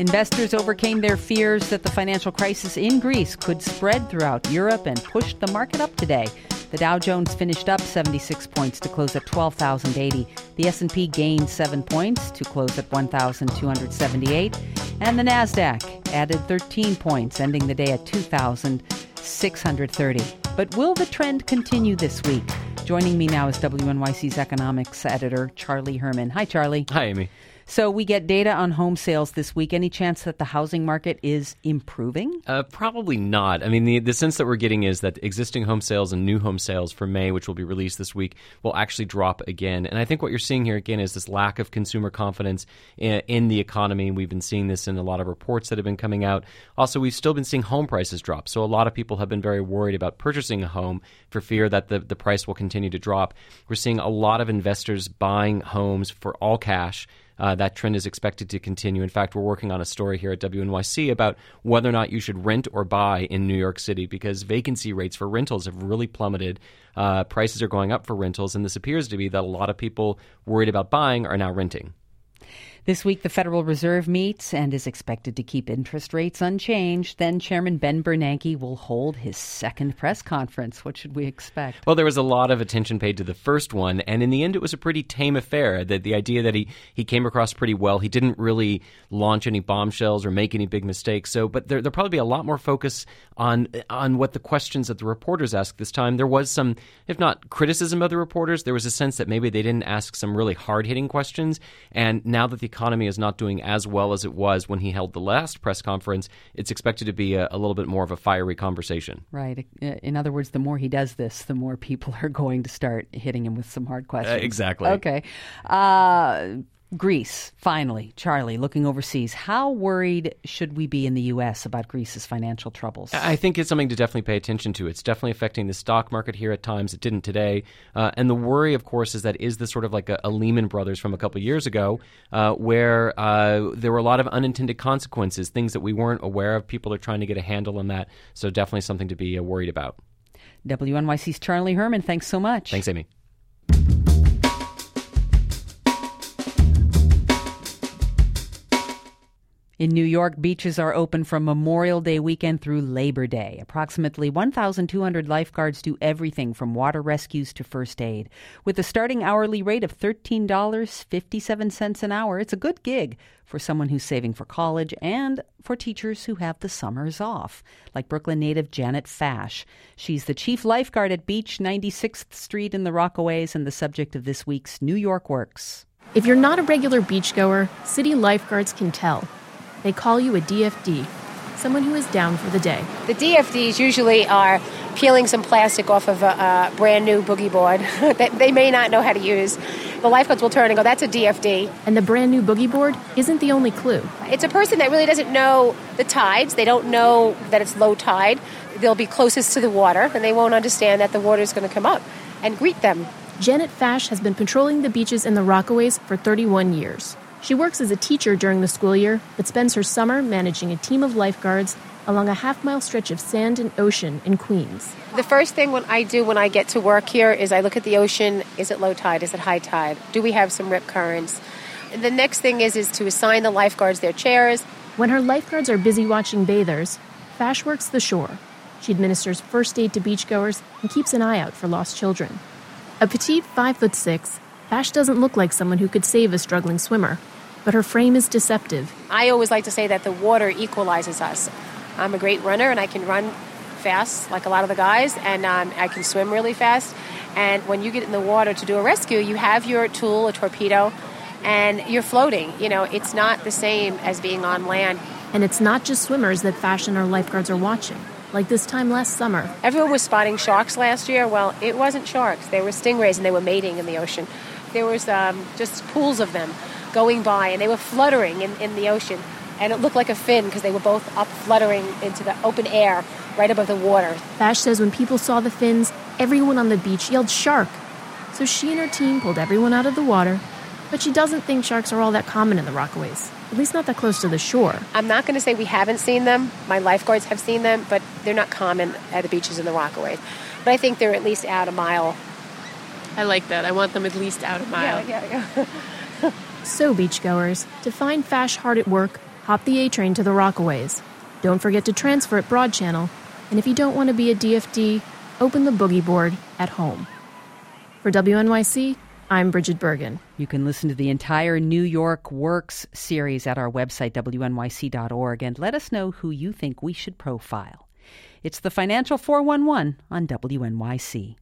Investors overcame their fears that the financial crisis in Greece could spread throughout Europe and pushed the market up today. The Dow Jones finished up 76 points to close at 12,080. The S&P gained 7 points to close at 1,278, and the Nasdaq added 13 points, ending the day at 2,630. But will the trend continue this week? Joining me now is WNYC's economics editor Charlie Herman. Hi Charlie. Hi Amy. So we get data on home sales this week. Any chance that the housing market is improving? Uh, probably not. I mean, the, the sense that we're getting is that existing home sales and new home sales for May, which will be released this week, will actually drop again. And I think what you're seeing here again is this lack of consumer confidence in, in the economy. We've been seeing this in a lot of reports that have been coming out. Also, we've still been seeing home prices drop. So a lot of people have been very worried about purchasing a home for fear that the, the price will continue to drop. We're seeing a lot of investors buying homes for all cash uh, that trend is expected to continue. In fact, we're working on a story here at WNYC about whether or not you should rent or buy in New York City because vacancy rates for rentals have really plummeted. Uh, prices are going up for rentals, and this appears to be that a lot of people worried about buying are now renting. This week, the Federal Reserve meets and is expected to keep interest rates unchanged. Then Chairman Ben Bernanke will hold his second press conference. What should we expect? Well, there was a lot of attention paid to the first one, and in the end, it was a pretty tame affair. That the idea that he he came across pretty well. He didn't really launch any bombshells or make any big mistakes. So, but there there'll probably be a lot more focus on on what the questions that the reporters asked this time. There was some, if not criticism of the reporters, there was a sense that maybe they didn't ask some really hard hitting questions. And now that the economy is not doing as well as it was when he held the last press conference, it's expected to be a, a little bit more of a fiery conversation. Right. In other words, the more he does this, the more people are going to start hitting him with some hard questions. Uh, exactly. Okay. Uh, Greece, finally, Charlie, looking overseas. How worried should we be in the U.S. about Greece's financial troubles? I think it's something to definitely pay attention to. It's definitely affecting the stock market here at times. It didn't today. Uh, and the worry, of course, is that is this sort of like a, a Lehman Brothers from a couple years ago, uh, where uh, there were a lot of unintended consequences, things that we weren't aware of. People are trying to get a handle on that. So definitely something to be uh, worried about. WNYC's Charlie Herman, thanks so much. Thanks, Amy. In New York, beaches are open from Memorial Day weekend through Labor Day. Approximately 1,200 lifeguards do everything from water rescues to first aid. With a starting hourly rate of $13.57 an hour, it's a good gig for someone who's saving for college and for teachers who have the summers off, like Brooklyn native Janet Fash. She's the chief lifeguard at Beach 96th Street in the Rockaways and the subject of this week's New York Works. If you're not a regular beachgoer, city lifeguards can tell. They call you a DFD, someone who is down for the day. The DFDs usually are peeling some plastic off of a, a brand new boogie board that they may not know how to use. The lifeguards will turn and go, that's a DFD. And the brand new boogie board isn't the only clue. It's a person that really doesn't know the tides. They don't know that it's low tide. They'll be closest to the water and they won't understand that the water is going to come up and greet them. Janet Fash has been patrolling the beaches in the Rockaways for 31 years. She works as a teacher during the school year, but spends her summer managing a team of lifeguards along a half mile stretch of sand and ocean in Queens. The first thing when I do when I get to work here is I look at the ocean. Is it low tide? Is it high tide? Do we have some rip currents? The next thing is is to assign the lifeguards their chairs. When her lifeguards are busy watching bathers, Fash works the shore. She administers first aid to beachgoers and keeps an eye out for lost children. A petite five foot six, Fash doesn't look like someone who could save a struggling swimmer but her frame is deceptive. I always like to say that the water equalizes us. I'm a great runner and I can run fast like a lot of the guys, and um, I can swim really fast. And when you get in the water to do a rescue, you have your tool, a torpedo, and you're floating. You know, it's not the same as being on land. And it's not just swimmers that Fash and her lifeguards are watching. Like this time last summer. Everyone was spotting sharks last year. Well, it wasn't sharks. They were stingrays and they were mating in the ocean. There was um, just pools of them going by, and they were fluttering in, in the ocean. And it looked like a fin because they were both up fluttering into the open air right above the water. Fash says when people saw the fins, everyone on the beach yelled shark. So she and her team pulled everyone out of the water, but she doesn't think sharks are all that common in the Rockaways, at least not that close to the shore. I'm not going to say we haven't seen them. My lifeguards have seen them, but they're not common at the beaches in the Rockaways. But I think they're at least out a mile. I like that. I want them at least out a mile. Yeah, yeah, yeah. So, beachgoers, to find Fash hard at work, hop the A train to the Rockaways. Don't forget to transfer at Broad Channel. And if you don't want to be a DFD, open the boogie board at home. For WNYC, I'm Bridget Bergen. You can listen to the entire New York Works series at our website, WNYC.org, and let us know who you think we should profile. It's the Financial 411 on WNYC.